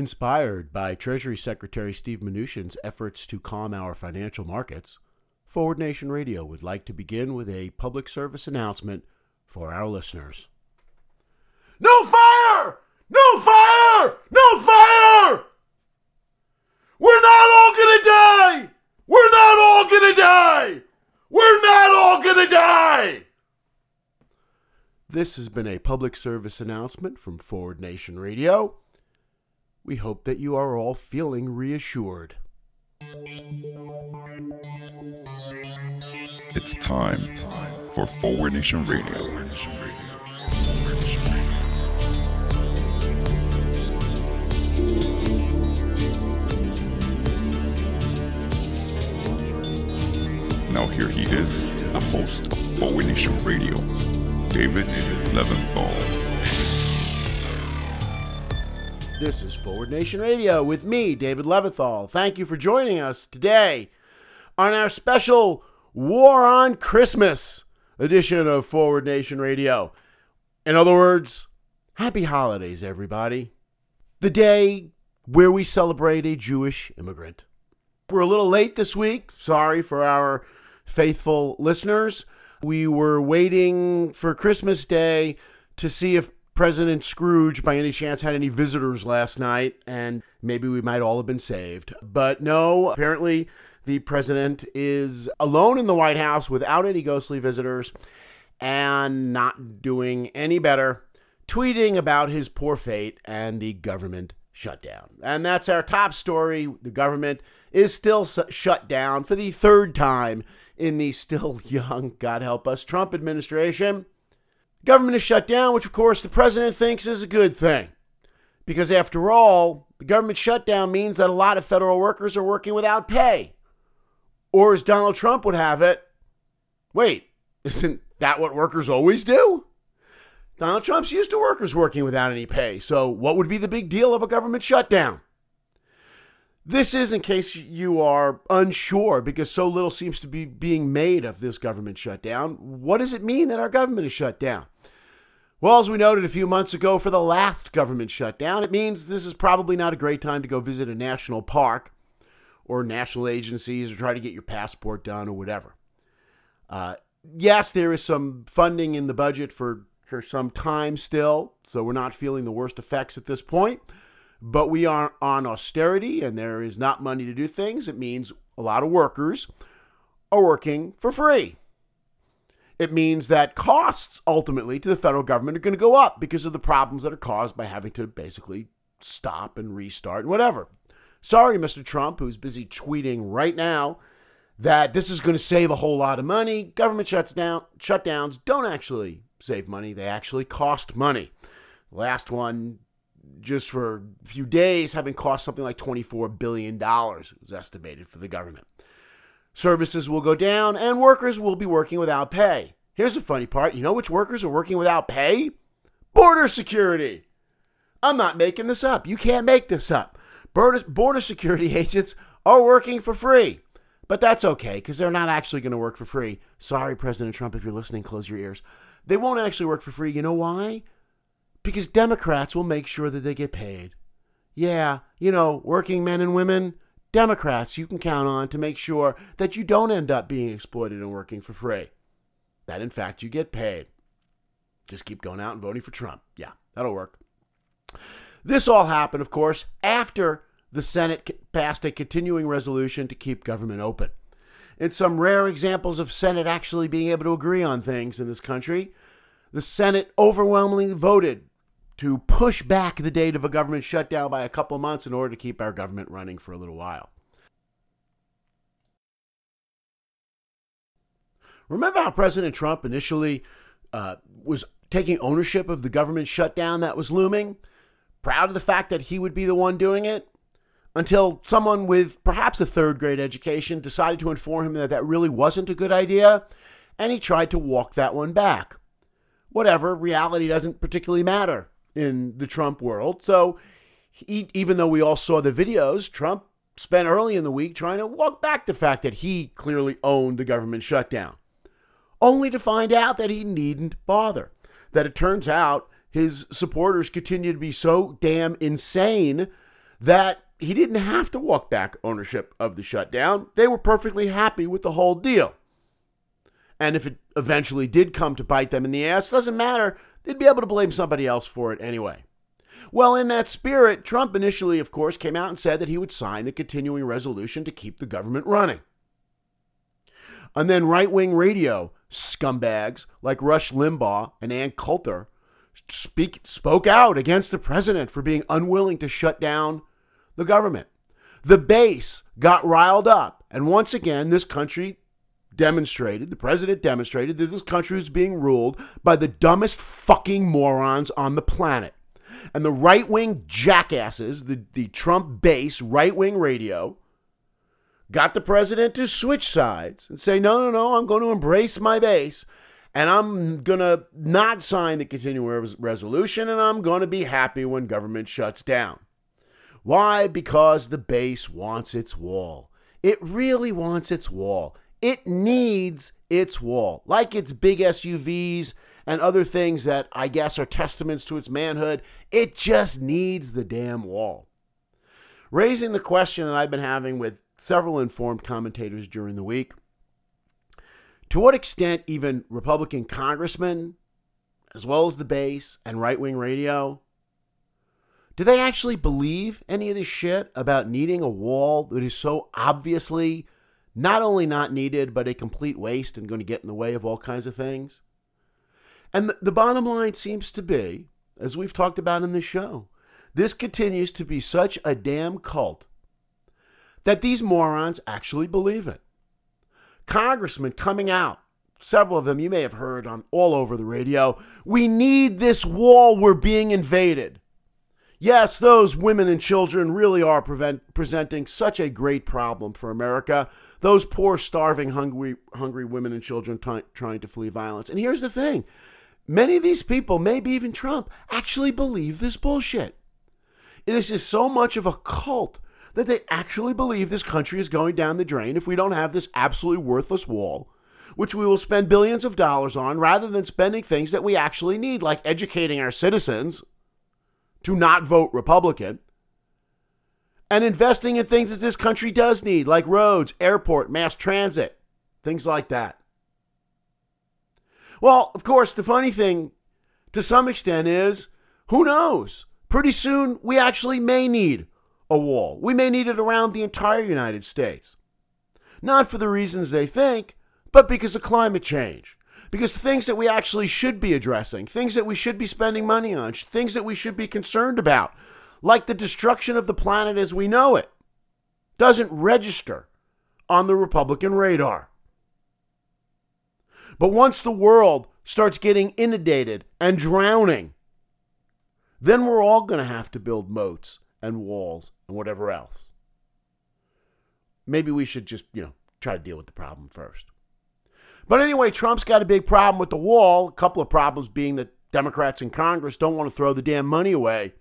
Inspired by Treasury Secretary Steve Mnuchin's efforts to calm our financial markets, Forward Nation Radio would like to begin with a public service announcement for our listeners. No fire! No fire! No fire! We're not all gonna die! We're not all gonna die! We're not all gonna die! This has been a public service announcement from Forward Nation Radio. We hope that you are all feeling reassured. It's time for Forward Nation Radio. Now here he is, the host of Forward Nation Radio, David Leventhal. This is Forward Nation Radio with me, David Leventhal. Thank you for joining us today on our special War on Christmas edition of Forward Nation Radio. In other words, happy holidays, everybody. The day where we celebrate a Jewish immigrant. We're a little late this week. Sorry for our faithful listeners. We were waiting for Christmas Day to see if President Scrooge, by any chance, had any visitors last night, and maybe we might all have been saved. But no, apparently the president is alone in the White House without any ghostly visitors and not doing any better, tweeting about his poor fate and the government shutdown. And that's our top story. The government is still shut down for the third time in the still young, God help us, Trump administration. Government is shut down, which of course the president thinks is a good thing. Because after all, the government shutdown means that a lot of federal workers are working without pay. Or as Donald Trump would have it, wait, isn't that what workers always do? Donald Trump's used to workers working without any pay, so what would be the big deal of a government shutdown? This is in case you are unsure, because so little seems to be being made of this government shutdown. What does it mean that our government is shut down? Well, as we noted a few months ago for the last government shutdown, it means this is probably not a great time to go visit a national park or national agencies or try to get your passport done or whatever. Uh, yes, there is some funding in the budget for, for some time still, so we're not feeling the worst effects at this point but we are on austerity and there is not money to do things, it means a lot of workers are working for free. It means that costs ultimately to the federal government are going to go up because of the problems that are caused by having to basically stop and restart and whatever. Sorry, Mr. Trump, who's busy tweeting right now that this is going to save a whole lot of money. Government shuts down, shutdowns don't actually save money, they actually cost money. Last one just for a few days, having cost something like $24 billion, was estimated for the government. Services will go down, and workers will be working without pay. Here's the funny part you know which workers are working without pay? Border security. I'm not making this up. You can't make this up. Border, border security agents are working for free. But that's okay because they're not actually going to work for free. Sorry, President Trump, if you're listening, close your ears. They won't actually work for free. You know why? because Democrats will make sure that they get paid. Yeah, you know, working men and women, Democrats you can count on to make sure that you don't end up being exploited and working for free. That in fact you get paid. Just keep going out and voting for Trump. Yeah, that'll work. This all happened, of course, after the Senate passed a continuing resolution to keep government open. In some rare examples of Senate actually being able to agree on things in this country, the Senate overwhelmingly voted to push back the date of a government shutdown by a couple months in order to keep our government running for a little while. Remember how President Trump initially uh, was taking ownership of the government shutdown that was looming? Proud of the fact that he would be the one doing it? Until someone with perhaps a third grade education decided to inform him that that really wasn't a good idea, and he tried to walk that one back. Whatever, reality doesn't particularly matter in the Trump world. So he, even though we all saw the videos, Trump spent early in the week trying to walk back the fact that he clearly owned the government shutdown, only to find out that he needn't bother. That it turns out his supporters continue to be so damn insane that he didn't have to walk back ownership of the shutdown. They were perfectly happy with the whole deal. And if it eventually did come to bite them in the ass, doesn't matter. They'd be able to blame somebody else for it anyway. Well, in that spirit, Trump initially, of course, came out and said that he would sign the continuing resolution to keep the government running. And then right wing radio scumbags like Rush Limbaugh and Ann Coulter speak, spoke out against the president for being unwilling to shut down the government. The base got riled up. And once again, this country demonstrated, the president demonstrated that this country was being ruled by the dumbest fucking morons on the planet. And the right wing jackasses, the, the Trump base right wing radio, got the president to switch sides and say, no, no, no, I'm going to embrace my base and I'm going to not sign the continuing resolution and I'm going to be happy when government shuts down. Why? Because the base wants its wall. It really wants its wall. It needs its wall, like its big SUVs and other things that I guess are testaments to its manhood. It just needs the damn wall. Raising the question that I've been having with several informed commentators during the week to what extent even Republican congressmen, as well as the base and right wing radio, do they actually believe any of this shit about needing a wall that is so obviously not only not needed, but a complete waste and going to get in the way of all kinds of things? And the, the bottom line seems to be, as we've talked about in this show, this continues to be such a damn cult that these morons actually believe it. Congressmen coming out, several of them you may have heard on all over the radio, we need this wall, we're being invaded. Yes, those women and children really are prevent, presenting such a great problem for America. Those poor, starving, hungry, hungry women and children t- trying to flee violence. And here's the thing many of these people, maybe even Trump, actually believe this bullshit. This is so much of a cult that they actually believe this country is going down the drain if we don't have this absolutely worthless wall, which we will spend billions of dollars on rather than spending things that we actually need, like educating our citizens to not vote Republican and investing in things that this country does need, like roads, airport, mass transit, things like that. Well, of course, the funny thing to some extent is who knows? Pretty soon, we actually may need a wall. We may need it around the entire United States. Not for the reasons they think, but because of climate change. Because things that we actually should be addressing, things that we should be spending money on, things that we should be concerned about, like the destruction of the planet as we know it, doesn't register on the Republican radar. But once the world starts getting inundated and drowning, then we're all going to have to build moats and walls and whatever else. Maybe we should just, you know, try to deal with the problem first. But anyway, Trump's got a big problem with the wall. A couple of problems being that Democrats in Congress don't want to throw the damn money away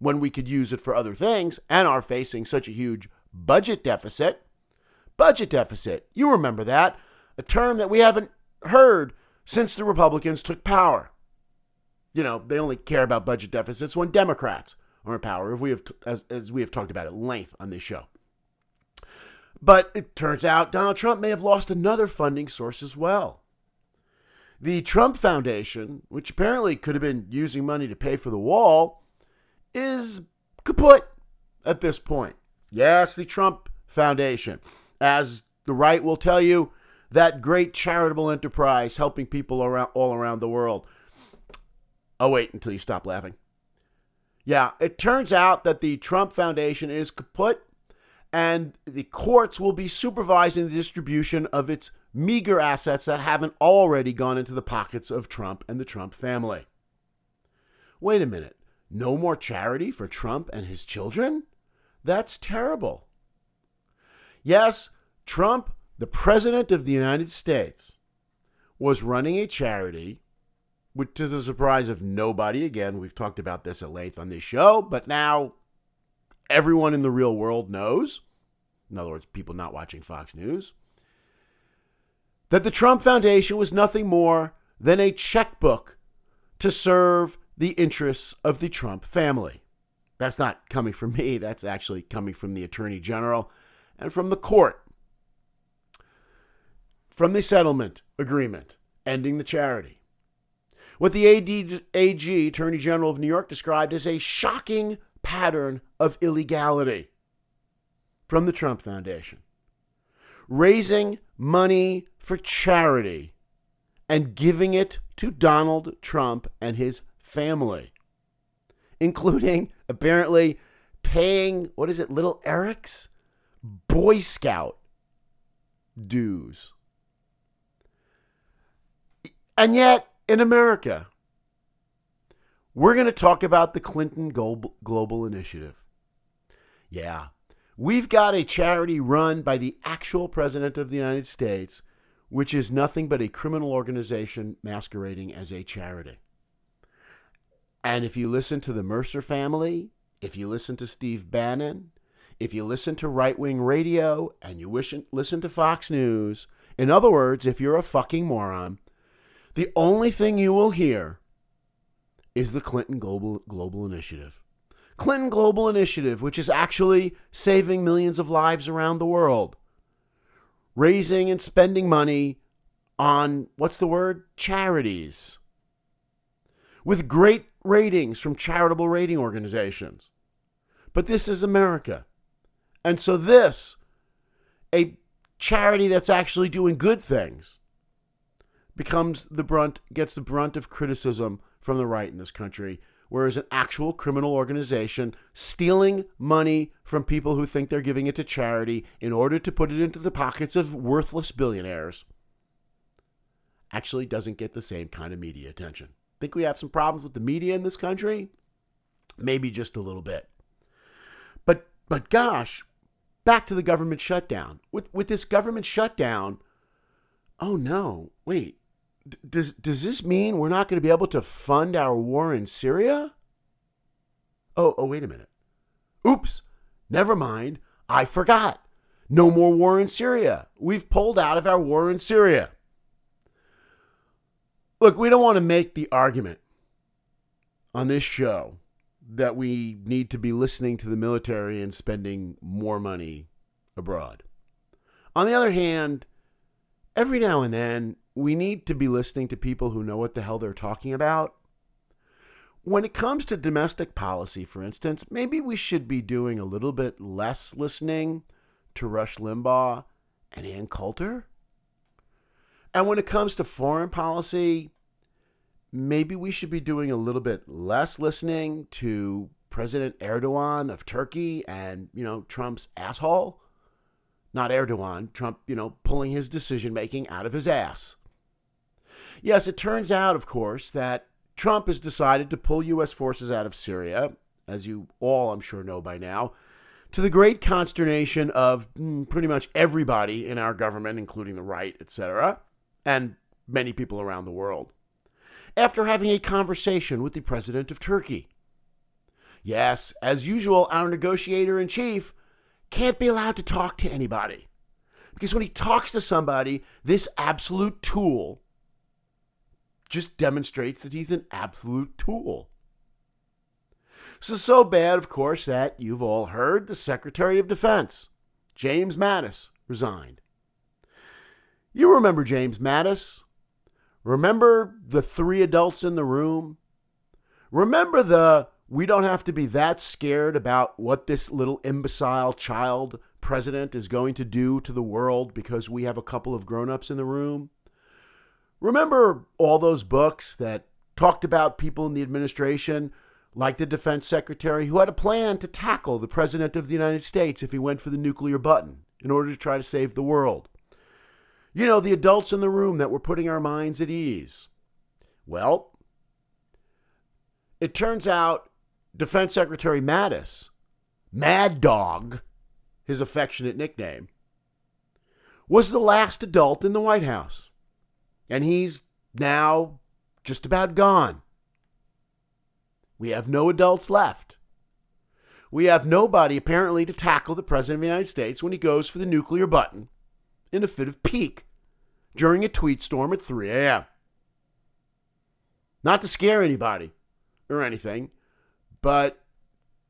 when we could use it for other things and are facing such a huge budget deficit. Budget deficit. You remember that. A term that we haven't heard since the Republicans took power. You know, they only care about budget deficits when Democrats are in power, we have as, as we have talked about at length on this show. But it turns out Donald Trump may have lost another funding source as well. The Trump Foundation, which apparently could have been using money to pay for the wall, is kaput at this point. Yes, the Trump Foundation, as the right will tell you, that great charitable enterprise helping people around all around the world. Oh, wait until you stop laughing. Yeah, it turns out that the Trump Foundation is kaput, and the courts will be supervising the distribution of its meager assets that haven't already gone into the pockets of Trump and the Trump family. Wait a minute. No more charity for Trump and his children? That's terrible. Yes, Trump, the President of the United States, was running a charity which to the surprise of nobody. Again, we've talked about this at length on this show, but now everyone in the real world knows, in other words, people not watching Fox News, that the Trump Foundation was nothing more than a checkbook to serve the interests of the Trump family. That's not coming from me, that's actually coming from the Attorney General and from the court. From the settlement agreement ending the charity. What the AD, AG, Attorney General of New York, described as a shocking pattern of illegality from the Trump Foundation. Raising money for charity and giving it to Donald Trump and his family, including apparently paying, what is it, little Eric's Boy Scout dues. And yet, in America, we're going to talk about the Clinton Global Initiative. Yeah, we've got a charity run by the actual President of the United States, which is nothing but a criminal organization masquerading as a charity. And if you listen to the Mercer family, if you listen to Steve Bannon, if you listen to right wing radio, and you wish, listen to Fox News, in other words, if you're a fucking moron, the only thing you will hear is the Clinton Global, Global Initiative. Clinton Global Initiative, which is actually saving millions of lives around the world, raising and spending money on what's the word? Charities. With great ratings from charitable rating organizations. But this is America. And so, this, a charity that's actually doing good things, becomes the brunt, gets the brunt of criticism from the right in this country, whereas an actual criminal organization stealing money from people who think they're giving it to charity in order to put it into the pockets of worthless billionaires actually doesn't get the same kind of media attention. Think we have some problems with the media in this country? Maybe just a little bit. But but gosh, back to the government shutdown. With with this government shutdown, oh no, wait does does this mean we're not going to be able to fund our war in Syria? Oh, oh, wait a minute. Oops. Never mind. I forgot. No more war in Syria. We've pulled out of our war in Syria. Look, we don't want to make the argument on this show that we need to be listening to the military and spending more money abroad. On the other hand, every now and then we need to be listening to people who know what the hell they're talking about. When it comes to domestic policy, for instance, maybe we should be doing a little bit less listening to Rush Limbaugh and Ann Coulter. And when it comes to foreign policy, maybe we should be doing a little bit less listening to President Erdogan of Turkey and, you know, Trump's asshole. Not Erdogan, Trump, you know, pulling his decision making out of his ass. Yes, it turns out, of course, that Trump has decided to pull U.S. forces out of Syria, as you all, I'm sure, know by now, to the great consternation of mm, pretty much everybody in our government, including the right, etc., and many people around the world, after having a conversation with the president of Turkey. Yes, as usual, our negotiator in chief can't be allowed to talk to anybody. Because when he talks to somebody, this absolute tool just demonstrates that he's an absolute tool. So, so bad, of course, that you've all heard the Secretary of Defense, James Mattis, resigned. You remember James Mattis? Remember the three adults in the room? Remember the we don't have to be that scared about what this little imbecile child president is going to do to the world because we have a couple of grown ups in the room? Remember all those books that talked about people in the administration, like the defense secretary, who had a plan to tackle the president of the United States if he went for the nuclear button in order to try to save the world? You know, the adults in the room that were putting our minds at ease. Well, it turns out Defense Secretary Mattis, Mad Dog, his affectionate nickname, was the last adult in the White House and he's now just about gone. We have no adults left. We have nobody apparently to tackle the President of the United States when he goes for the nuclear button in a fit of pique during a tweet storm at 3 a.m. Not to scare anybody or anything, but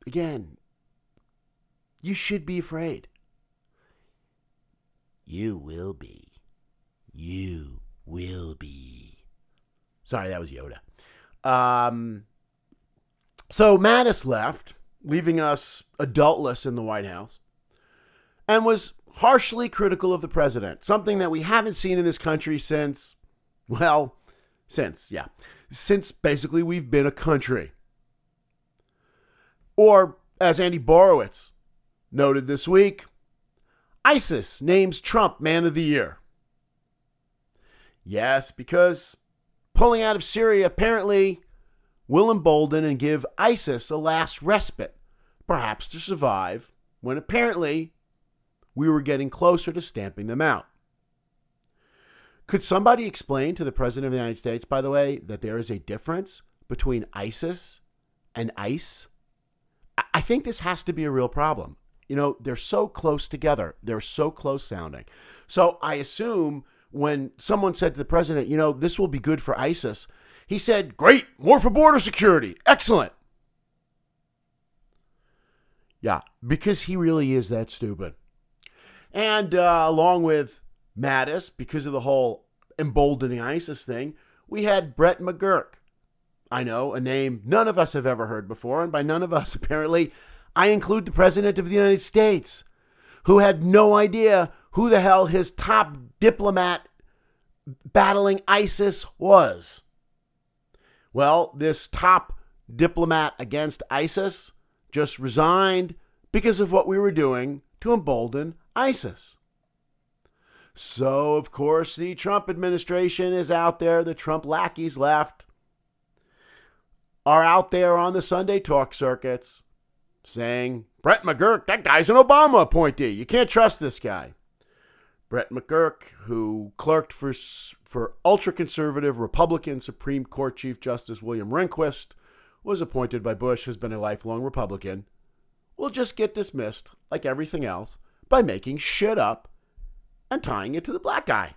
again, you should be afraid. You will be. You will be. Sorry, that was Yoda. Um, so Mattis left, leaving us adultless in the White House, and was harshly critical of the president, something that we haven't seen in this country since, well, since, yeah, since basically we've been a country. Or, as Andy Borowitz noted this week, ISIS names Trump Man of the Year. Yes, because pulling out of Syria apparently will embolden and give ISIS a last respite, perhaps to survive, when apparently we were getting closer to stamping them out. Could somebody explain to the President of the United States, by the way, that there is a difference between ISIS and ICE? I think this has to be a real problem. You know, they're so close together, they're so close sounding. So I assume when someone said to the president, you know, this will be good for ISIS, he said, great, more for border security, excellent. Yeah, because he really is that stupid. And uh, along with Mattis, because of the whole emboldening ISIS thing, we had Brett McGurk. I know, a name none of us have ever heard before, and by none of us, apparently, I include the President of the United States, who had no idea who the hell his top diplomat battling ISIS was. Well, this top diplomat against ISIS just resigned because of what we were doing to embolden ISIS. So, of course, the Trump administration is out there. The Trump lackeys left are out there on the Sunday talk circuits saying, Brett McGurk, that guy's an Obama appointee. You can't trust this guy. Brett McGurk, who clerked for, for ultra conservative Republican Supreme Court Chief Justice William Rehnquist, was appointed by Bush, has been a lifelong Republican, will just get dismissed, like everything else, by making shit up and tying it to the black guy.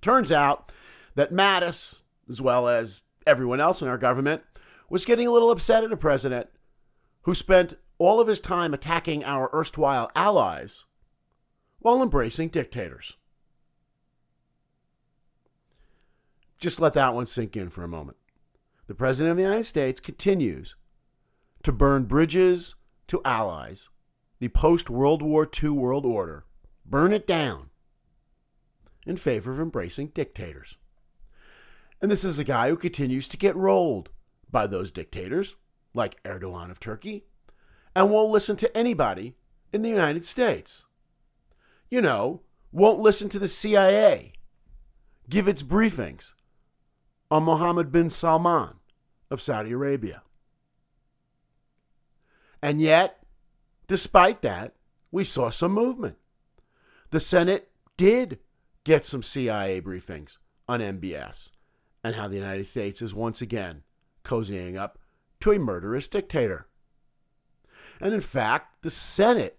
Turns out that Mattis, as well as everyone else in our government, was getting a little upset at a president who spent all of his time attacking our erstwhile allies while embracing dictators. Just let that one sink in for a moment. The President of the United States continues to burn bridges to allies the post World War II world order, burn it down in favor of embracing dictators. And this is a guy who continues to get rolled by those dictators, like Erdogan of Turkey, and won't listen to anybody in the United States. You know, won't listen to the CIA give its briefings on Mohammed bin Salman of Saudi Arabia. And yet, Despite that, we saw some movement. The Senate did get some CIA briefings on MBS and how the United States is once again cozying up to a murderous dictator. And in fact, the Senate,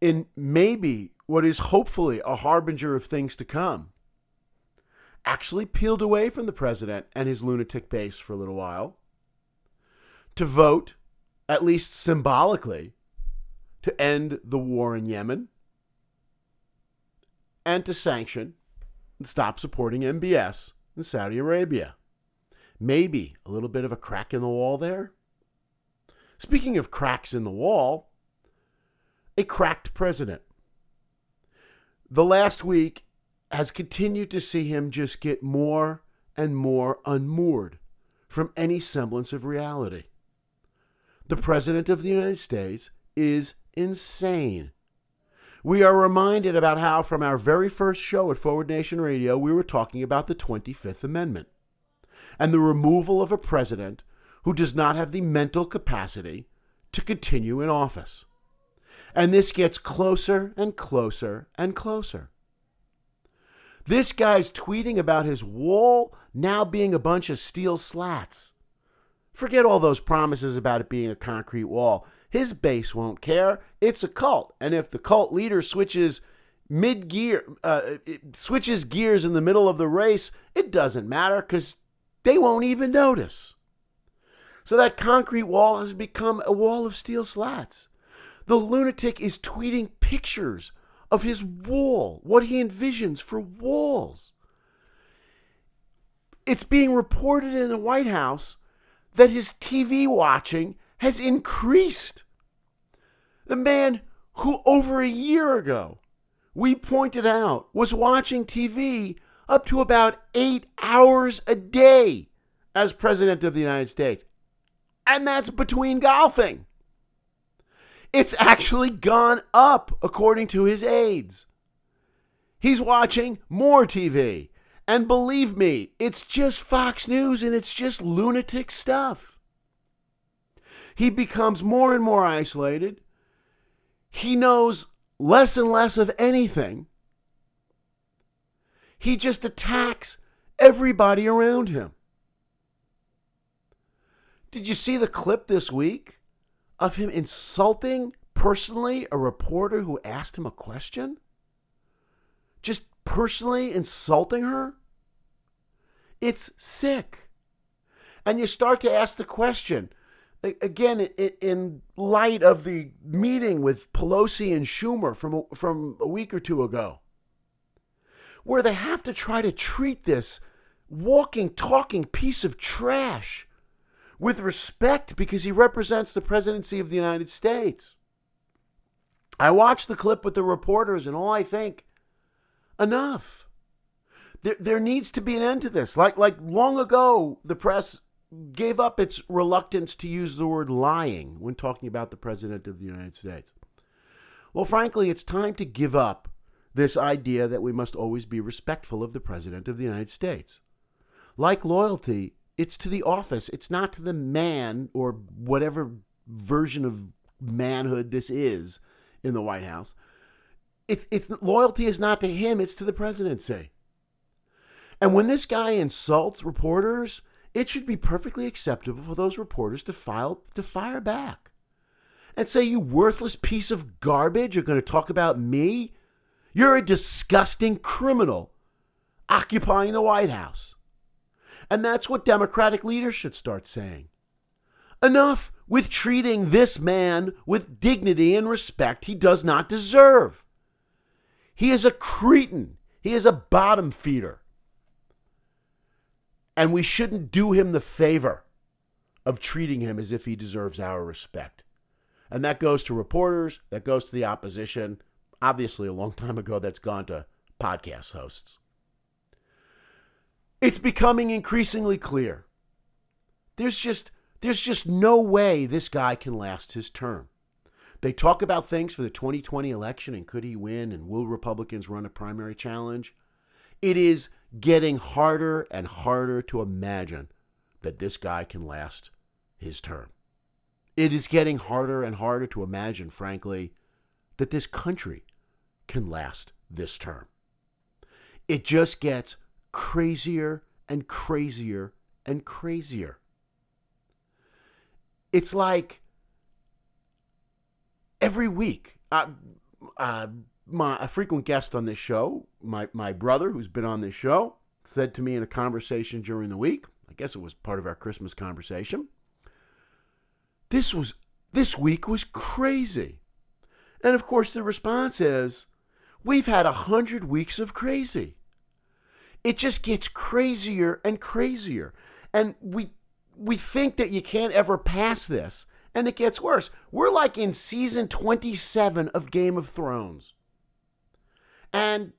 in maybe what is hopefully a harbinger of things to come, actually peeled away from the president and his lunatic base for a little while to vote, at least symbolically, to end the war in Yemen and to sanction and stop supporting MBS in Saudi Arabia. Maybe a little bit of a crack in the wall there. Speaking of cracks in the wall, a cracked president. The last week has continued to see him just get more and more unmoored from any semblance of reality. The President of the United States is insane. We are reminded about how, from our very first show at Forward Nation Radio, we were talking about the 25th Amendment and the removal of a president who does not have the mental capacity to continue in office. And this gets closer and closer and closer. This guy's tweeting about his wall now being a bunch of steel slats. Forget all those promises about it being a concrete wall. His base won't care. It's a cult. And if the cult leader switches mid gear, uh, switches gears in the middle of the race, it doesn't matter because they won't even notice. So that concrete wall has become a wall of steel slats. The lunatic is tweeting pictures of his wall, what he envisions for walls. It's being reported in the White House that his TV watching has increased. The man who over a year ago we pointed out was watching TV up to about eight hours a day as President of the United States. And that's between golfing. It's actually gone up, according to his aides. He's watching more TV. And believe me, it's just Fox News and it's just lunatic stuff. He becomes more and more isolated. He knows less and less of anything. He just attacks everybody around him. Did you see the clip this week of him insulting personally a reporter who asked him a question? Just personally insulting her? It's sick. And you start to ask the question again in light of the meeting with Pelosi and Schumer from from a week or two ago where they have to try to treat this walking talking piece of trash with respect because he represents the presidency of the United States. I watched the clip with the reporters and all I think enough. There, there needs to be an end to this. Like like long ago the press gave up its reluctance to use the word lying when talking about the President of the United States. Well, frankly, it's time to give up this idea that we must always be respectful of the President of the United States. Like loyalty, it's to the office, it's not to the man or whatever version of manhood this is in the White House. It's, it's loyalty is not to him, it's to the presidency. And when this guy insults reporters, it should be perfectly acceptable for those reporters to file to fire back and say you worthless piece of garbage You're going to talk about me you're a disgusting criminal occupying the white house and that's what democratic leaders should start saying enough with treating this man with dignity and respect he does not deserve he is a cretin he is a bottom feeder and we shouldn't do him the favor of treating him as if he deserves our respect. And that goes to reporters, that goes to the opposition. Obviously, a long time ago, that's gone to podcast hosts. It's becoming increasingly clear. There's just there's just no way this guy can last his term. They talk about things for the 2020 election and could he win and will Republicans run a primary challenge? It is getting harder and harder to imagine that this guy can last his term. It is getting harder and harder to imagine, frankly, that this country can last this term. It just gets crazier and crazier and crazier. It's like every week, uh, uh, my a frequent guest on this show, my my brother who's been on this show, said to me in a conversation during the week. I guess it was part of our Christmas conversation. This was this week was crazy. And of course the response is we've had a hundred weeks of crazy. It just gets crazier and crazier. And we we think that you can't ever pass this, and it gets worse. We're like in season 27 of Game of Thrones. And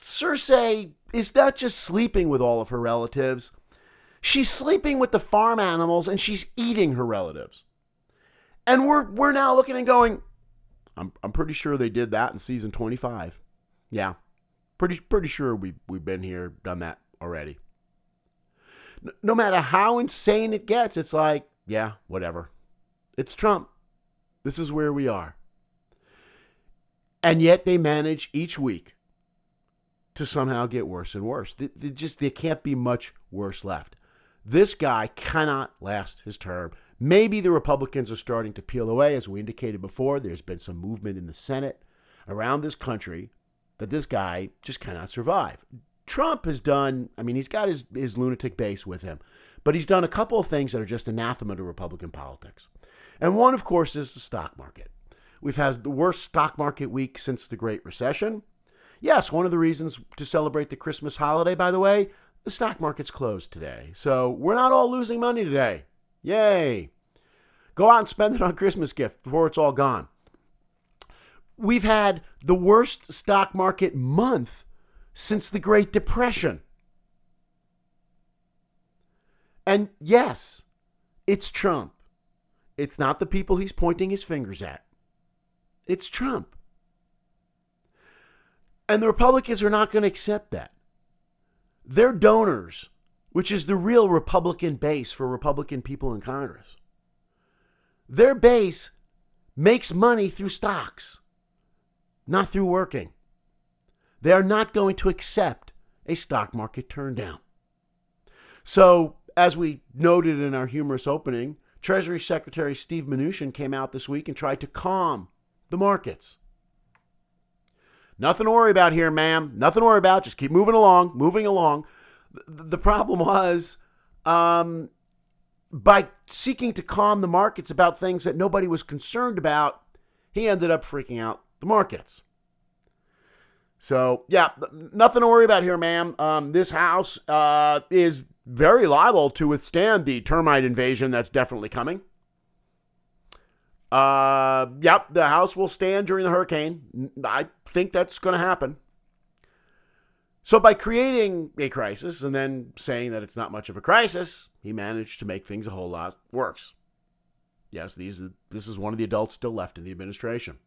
Cersei is not just sleeping with all of her relatives, she's sleeping with the farm animals and she's eating her relatives. And we're we're now looking and going, I'm I'm pretty sure they did that in season 25. Yeah. Pretty pretty sure we we've been here, done that already. No matter how insane it gets, it's like, yeah, whatever. It's Trump. This is where we are. And yet they manage each week to somehow get worse and worse. They, they just there can't be much worse left. This guy cannot last his term. Maybe the Republicans are starting to peel away, as we indicated before. There's been some movement in the Senate around this country that this guy just cannot survive. Trump has done, I mean, he's got his, his lunatic base with him, But he's done a couple of things that are just anathema to Republican politics. And one, of course, is the stock market. We've had the worst stock market week since the Great Recession. Yes, one of the reasons to celebrate the Christmas holiday, by the way, the stock market's closed today. So we're not all losing money today. Yay. Go out and spend it on Christmas gift before it's all gone. We've had the worst stock market month since the Great Depression. And yes, it's Trump. It's not the people he's pointing his fingers at. It's Trump. And the Republicans are not going to accept that. Their donors, which is the real Republican base for Republican people in Congress, their base makes money through stocks, not through working. They are not going to accept a stock market turn down. So, as we noted in our humorous opening, Treasury Secretary Steve Mnuchin came out this week and tried to calm the markets. Nothing to worry about here, ma'am. Nothing to worry about. Just keep moving along, moving along. The problem was um, by seeking to calm the markets about things that nobody was concerned about, he ended up freaking out the markets. So, yeah, nothing to worry about here, ma'am. Um, this house uh, is very liable to withstand the termite invasion that's definitely coming. Uh, yep, the house will stand during the hurricane. I think that's going to happen. So, by creating a crisis and then saying that it's not much of a crisis, he managed to make things a whole lot worse. Yes, these this is one of the adults still left in the administration.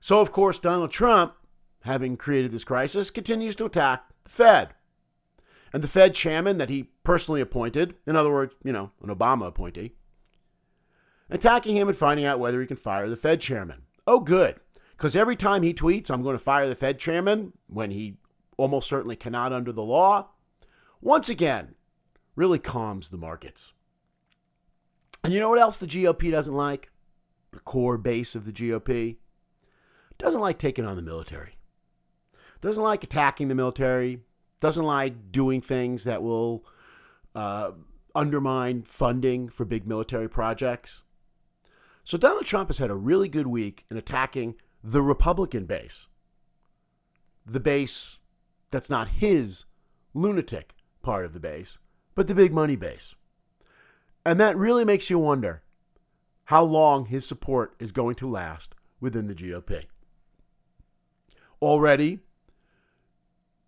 So, of course, Donald Trump, having created this crisis, continues to attack the Fed. And the Fed chairman that he personally appointed, in other words, you know, an Obama appointee, attacking him and finding out whether he can fire the Fed chairman. Oh, good. Because every time he tweets, I'm going to fire the Fed chairman, when he almost certainly cannot under the law, once again, really calms the markets. And you know what else the GOP doesn't like? The core base of the GOP doesn't like taking on the military. Doesn't like attacking the military. Doesn't like doing things that will uh, undermine funding for big military projects. So Donald Trump has had a really good week in attacking the Republican base. The base that's not his lunatic part of the base, but the big money base. And that really makes you wonder how long his support is going to last within the GOP. Already,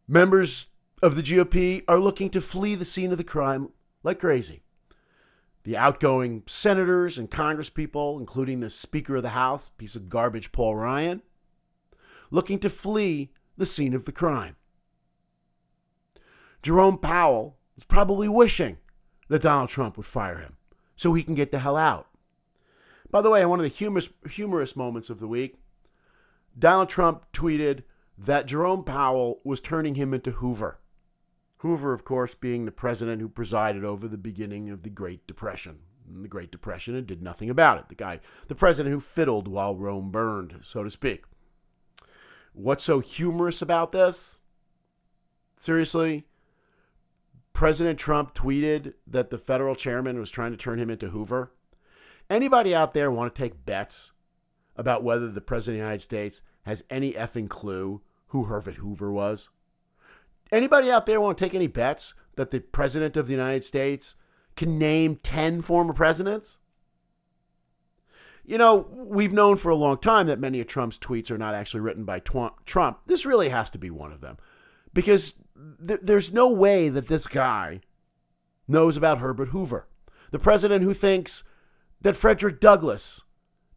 members of the GOP are looking to flee the scene of the crime like crazy. The outgoing senators and congresspeople, including the Speaker of the House, piece of garbage Paul Ryan, looking to flee the scene of the crime. Jerome Powell is probably wishing that Donald Trump would fire him so he can get the hell out. By the way, one of the humorous, humorous moments of the week, Donald Trump tweeted that Jerome Powell was turning him into Hoover. Hoover, of course, being the president who presided over the beginning of the Great Depression. The Great Depression and did nothing about it. The guy, the president who fiddled while Rome burned, so to speak. What's so humorous about this? Seriously? President Trump tweeted that the federal chairman was trying to turn him into Hoover. Anybody out there want to take bets about whether the president of the United States has any effing clue who Herbert Hoover was? Anybody out there want to take any bets that the president of the United States can name 10 former presidents? You know, we've known for a long time that many of Trump's tweets are not actually written by Trump. This really has to be one of them. Because th- there's no way that this guy knows about Herbert Hoover, the president who thinks that Frederick Douglass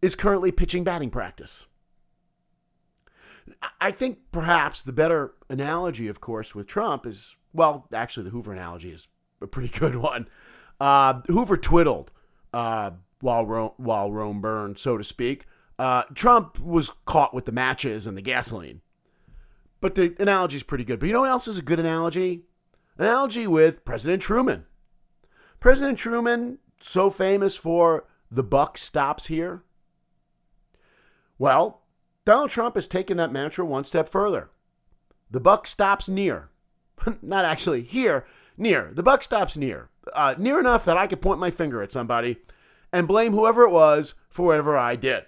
is currently pitching batting practice. I think perhaps the better analogy, of course, with Trump is well, actually, the Hoover analogy is a pretty good one. Uh, Hoover twiddled uh, while Rome, while Rome burned, so to speak. Uh, Trump was caught with the matches and the gasoline. But the analogy is pretty good. But you know what else is a good analogy? Analogy with President Truman. President Truman, so famous for the buck stops here. Well, Donald Trump has taken that mantra one step further. The buck stops near. Not actually here. Near. The buck stops near. Uh, near enough that I could point my finger at somebody and blame whoever it was for whatever I did.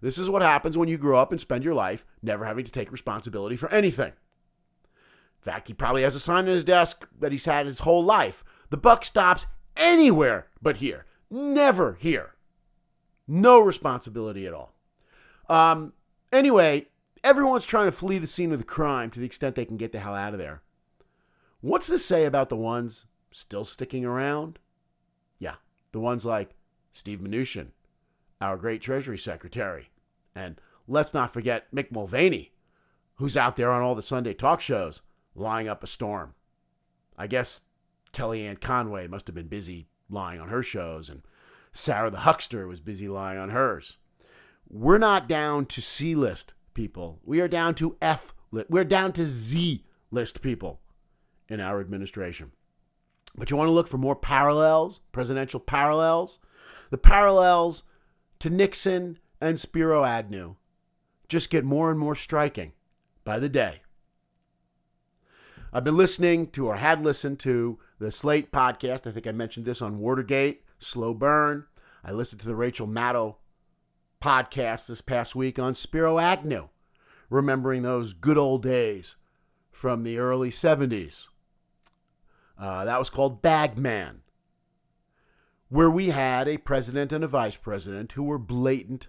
This is what happens when you grow up and spend your life never having to take responsibility for anything. In fact, he probably has a sign on his desk that he's had his whole life. The buck stops anywhere but here. Never here. No responsibility at all. Um, anyway, everyone's trying to flee the scene of the crime to the extent they can get the hell out of there. What's this say about the ones still sticking around? Yeah, the ones like Steve Mnuchin, our great Treasury Secretary, and let's not forget Mick Mulvaney, who's out there on all the Sunday talk shows lying up a storm. I guess Kellyanne Conway must have been busy lying on her shows, and Sarah the Huckster was busy lying on hers. We're not down to C list people. We are down to F list. We're down to Z list people in our administration. But you want to look for more parallels, presidential parallels? The parallels to Nixon and Spiro Agnew just get more and more striking by the day. I've been listening to, or had listened to, the Slate podcast. I think I mentioned this on Watergate, Slow Burn. I listened to the Rachel Maddow podcast this past week on Spiro Agnew, remembering those good old days from the early 70s. Uh, that was called Bagman, where we had a president and a vice president who were blatant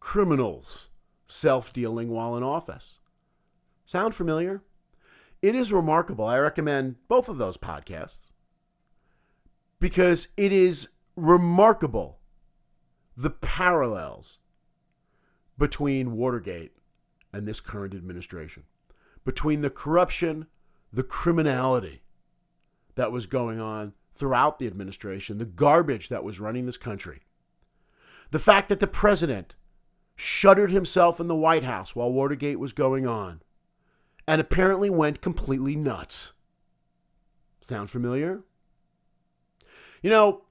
criminals, self dealing while in office. Sound familiar? It is remarkable. I recommend both of those podcasts because it is remarkable the parallels between Watergate and this current administration, between the corruption, the criminality that was going on throughout the administration, the garbage that was running this country, the fact that the president shuttered himself in the White House while Watergate was going on and apparently went completely nuts. Sound familiar? You know,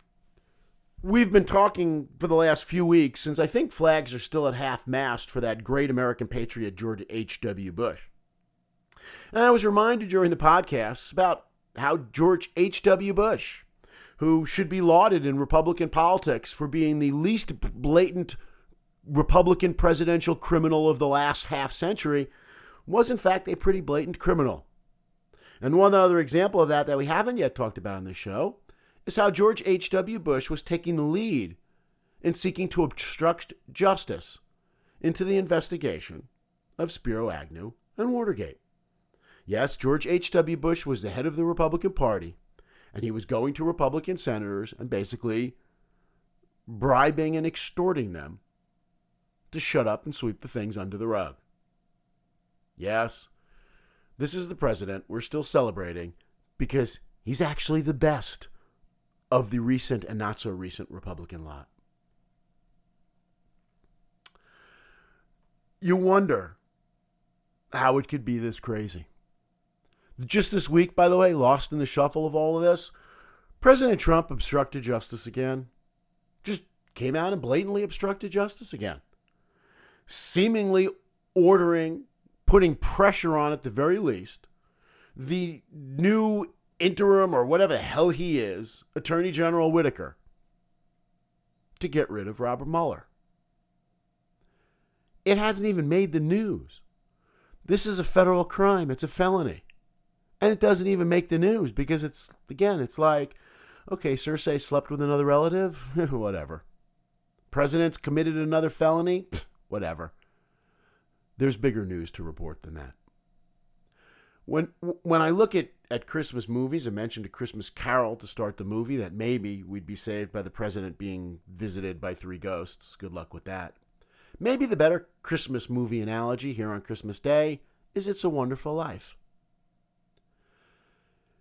we've been talking for the last few weeks since I think flags are still at half mast for that great American patriot, George H.W. Bush. And I was reminded during the podcast about how George H.W. Bush, who should be lauded in Republican politics for being the least blatant Republican presidential criminal of the last half century, was in fact a pretty blatant criminal. And one other example of that that we haven't yet talked about on this show is how George H.W. Bush was taking the lead in seeking to obstruct justice into the investigation of Spiro Agnew and Watergate. Yes, George H.W. Bush was the head of the Republican Party, and he was going to Republican senators and basically bribing and extorting them to shut up and sweep the things under the rug. Yes, this is the president we're still celebrating because he's actually the best of the recent and not so recent Republican lot. You wonder how it could be this crazy. Just this week, by the way, lost in the shuffle of all of this, President Trump obstructed justice again. Just came out and blatantly obstructed justice again. Seemingly ordering, putting pressure on at the very least, the new interim or whatever the hell he is, Attorney General Whitaker, to get rid of Robert Mueller. It hasn't even made the news. This is a federal crime, it's a felony. And it doesn't even make the news because it's, again, it's like, okay, Cersei slept with another relative? whatever. President's committed another felony? whatever. There's bigger news to report than that. When when I look at, at Christmas movies, I mentioned a Christmas Carol to start the movie that maybe we'd be saved by the president being visited by three ghosts. Good luck with that. Maybe the better Christmas movie analogy here on Christmas Day is It's a Wonderful Life.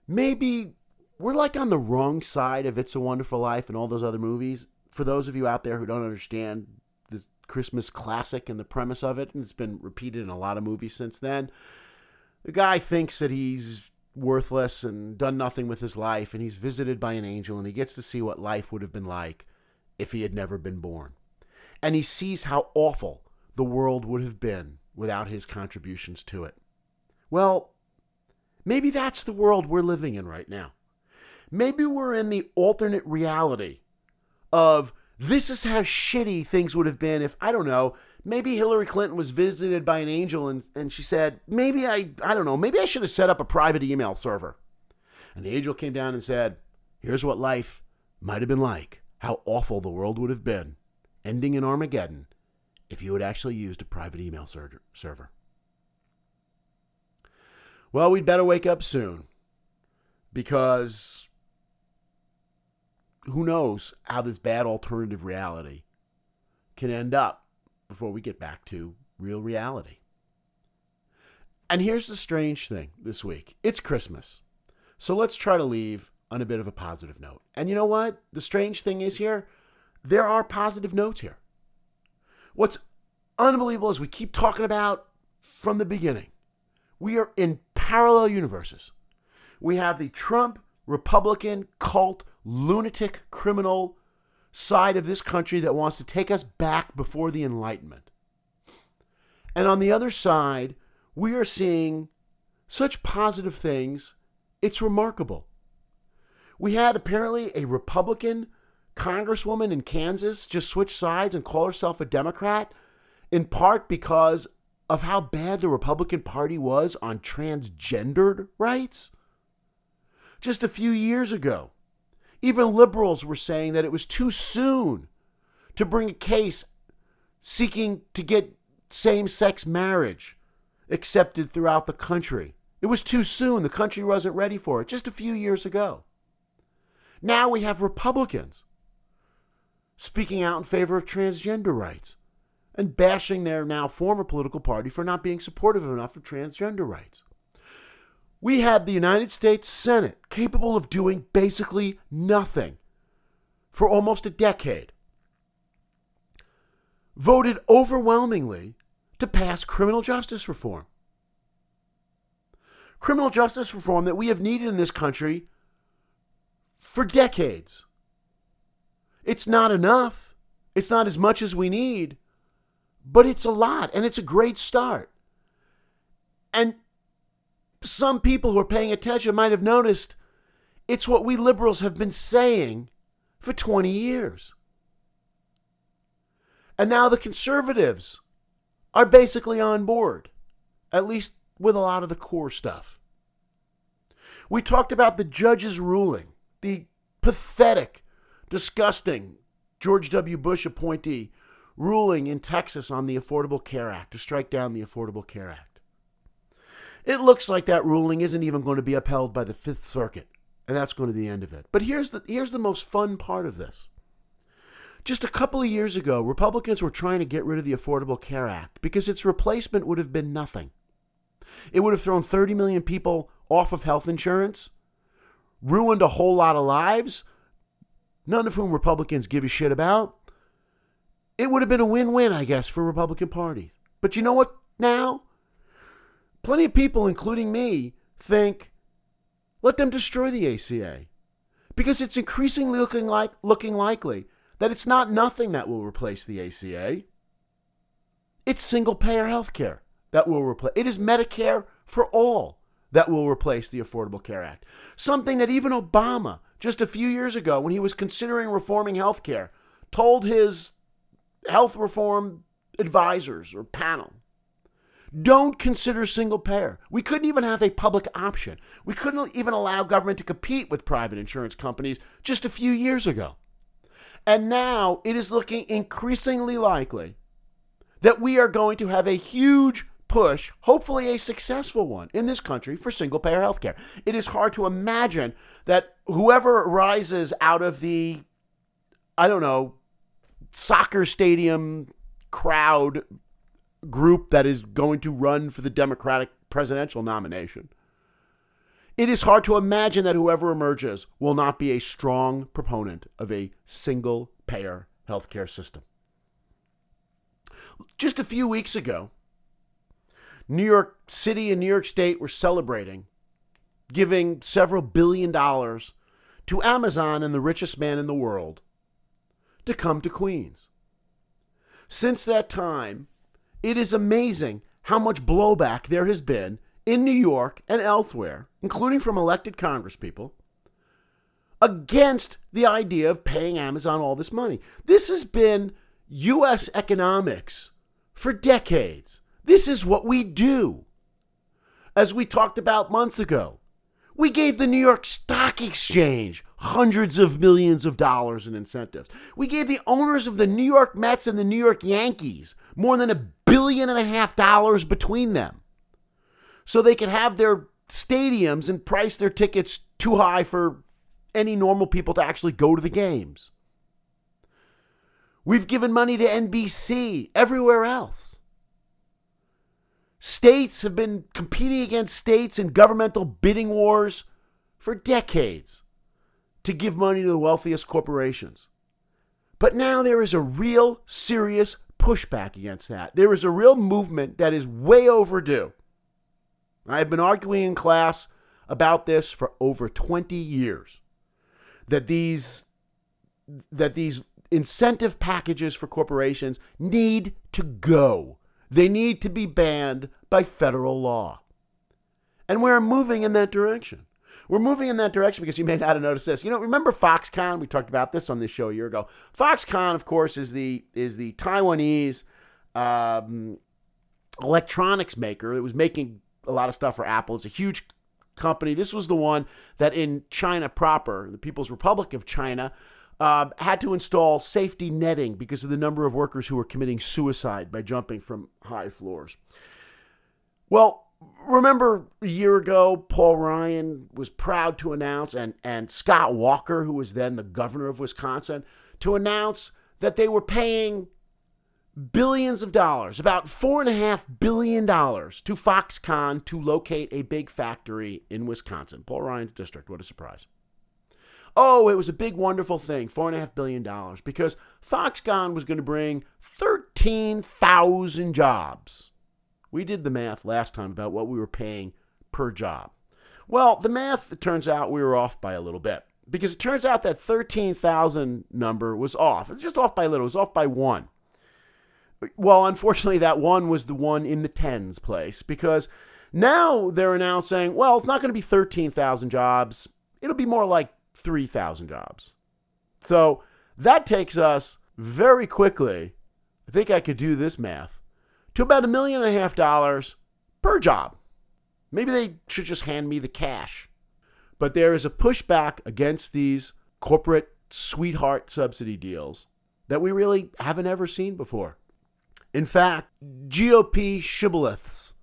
Maybe we're like on the wrong side of It's a Wonderful Life and all those other movies. For those of you out there who don't understand the Christmas classic and the premise of it, and it's been repeated in a lot of movies since then, the guy thinks that he's worthless and done nothing with his life, and he's visited by an angel, and he gets to see what life would have been like if he had never been born. And he sees how awful the world would have been without his contributions to it. Well, Maybe that's the world we're living in right now. Maybe we're in the alternate reality of this is how shitty things would have been if, I don't know, maybe Hillary Clinton was visited by an angel and, and she said, maybe I, I don't know, maybe I should have set up a private email server. And the angel came down and said, here's what life might have been like, how awful the world would have been, ending in Armageddon, if you had actually used a private email ser- server. Well, we'd better wake up soon because who knows how this bad alternative reality can end up before we get back to real reality. And here's the strange thing this week it's Christmas. So let's try to leave on a bit of a positive note. And you know what? The strange thing is here, there are positive notes here. What's unbelievable is we keep talking about from the beginning. We are in parallel universes. We have the Trump Republican cult lunatic criminal side of this country that wants to take us back before the Enlightenment. And on the other side, we are seeing such positive things, it's remarkable. We had apparently a Republican congresswoman in Kansas just switch sides and call herself a Democrat, in part because of how bad the Republican Party was on transgendered rights. Just a few years ago, even liberals were saying that it was too soon to bring a case seeking to get same sex marriage accepted throughout the country. It was too soon. The country wasn't ready for it just a few years ago. Now we have Republicans speaking out in favor of transgender rights and bashing their now former political party for not being supportive enough of transgender rights. We had the United States Senate capable of doing basically nothing for almost a decade, voted overwhelmingly to pass criminal justice reform. Criminal justice reform that we have needed in this country for decades. It's not enough. It's not as much as we need, but it's a lot and it's a great start. And some people who are paying attention might have noticed it's what we liberals have been saying for 20 years. And now the conservatives are basically on board, at least with a lot of the core stuff. We talked about the judge's ruling, the pathetic, disgusting George W. Bush appointee ruling in Texas on the Affordable Care Act to strike down the Affordable Care Act. It looks like that ruling isn't even going to be upheld by the Fifth Circuit, and that's going to be the end of it. But here's the here's the most fun part of this. Just a couple of years ago, Republicans were trying to get rid of the Affordable Care Act because its replacement would have been nothing. It would have thrown 30 million people off of health insurance, ruined a whole lot of lives, none of whom Republicans give a shit about. It would have been a win-win, I guess, for Republican parties. But you know what now? Plenty of people, including me, think let them destroy the ACA. Because it's increasingly looking like looking likely that it's not nothing that will replace the ACA. It's single payer health care that will replace it is Medicare for all that will replace the Affordable Care Act. Something that even Obama, just a few years ago, when he was considering reforming health care, told his health reform advisors or panel don't consider single payer. We couldn't even have a public option. We couldn't even allow government to compete with private insurance companies just a few years ago. And now it is looking increasingly likely that we are going to have a huge push, hopefully a successful one, in this country for single payer healthcare. It is hard to imagine that whoever rises out of the, I don't know, soccer stadium crowd group that is going to run for the Democratic presidential nomination. It is hard to imagine that whoever emerges will not be a strong proponent of a single payer healthcare system. Just a few weeks ago, New York City and New York State were celebrating giving several billion dollars to Amazon and the richest man in the world to come to Queens. Since that time, it is amazing how much blowback there has been in New York and elsewhere, including from elected congresspeople, against the idea of paying Amazon all this money. This has been U.S. economics for decades. This is what we do. As we talked about months ago, we gave the New York Stock Exchange hundreds of millions of dollars in incentives. We gave the owners of the New York Mets and the New York Yankees more than a billion and a half dollars between them so they could have their stadiums and price their tickets too high for any normal people to actually go to the games. We've given money to NBC everywhere else. States have been competing against states in governmental bidding wars for decades to give money to the wealthiest corporations. But now there is a real serious pushback against that. There is a real movement that is way overdue. I've been arguing in class about this for over 20 years that these that these incentive packages for corporations need to go. They need to be banned by federal law. And we're moving in that direction. We're moving in that direction because you may not have noticed this. You know, remember Foxconn? We talked about this on this show a year ago. Foxconn, of course, is the is the Taiwanese um, electronics maker that was making a lot of stuff for Apple. It's a huge company. This was the one that in China proper, the People's Republic of China, uh, had to install safety netting because of the number of workers who were committing suicide by jumping from high floors. Well, remember a year ago, Paul Ryan was proud to announce, and, and Scott Walker, who was then the governor of Wisconsin, to announce that they were paying billions of dollars, about four and a half billion dollars, to Foxconn to locate a big factory in Wisconsin, Paul Ryan's district. What a surprise! Oh, it was a big, wonderful thing, four and a half billion dollars, because Foxconn was going to bring thirteen thousand jobs. We did the math last time about what we were paying per job. Well, the math, it turns out we were off by a little bit because it turns out that 13,000 number was off. It's just off by a little, it was off by one. Well, unfortunately, that one was the one in the tens place because now they're announcing, well, it's not going to be 13,000 jobs. It'll be more like 3,000 jobs. So that takes us very quickly, I think I could do this math, to about a million and a half dollars per job. Maybe they should just hand me the cash. But there is a pushback against these corporate sweetheart subsidy deals that we really haven't ever seen before. In fact, GOP shibboleths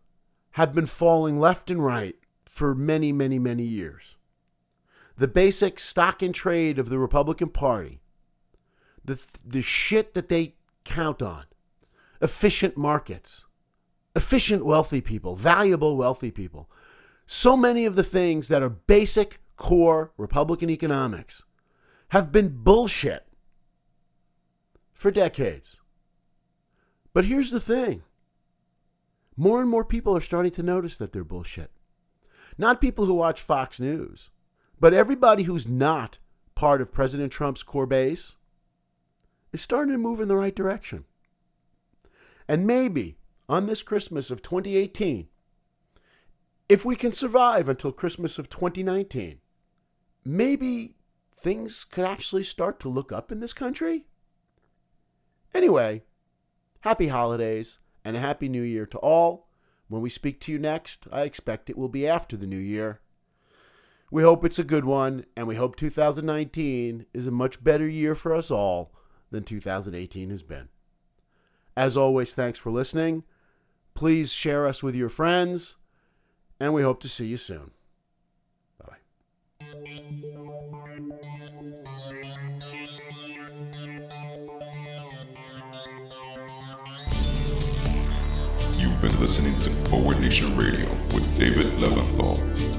have been falling left and right for many, many, many years. The basic stock and trade of the Republican Party, the, the shit that they count on, efficient markets, efficient wealthy people, valuable wealthy people, so many of the things that are basic core Republican economics have been bullshit for decades. But here's the thing more and more people are starting to notice that they're bullshit. Not people who watch Fox News, but everybody who's not part of President Trump's core base is starting to move in the right direction. And maybe on this Christmas of 2018, if we can survive until Christmas of 2019, maybe things could actually start to look up in this country. Anyway, happy holidays and a happy new year to all. When we speak to you next, I expect it will be after the new year. We hope it's a good one, and we hope 2019 is a much better year for us all than 2018 has been. As always, thanks for listening. Please share us with your friends, and we hope to see you soon. Bye. You've been listening to Forward Nation Radio with David Leventhal.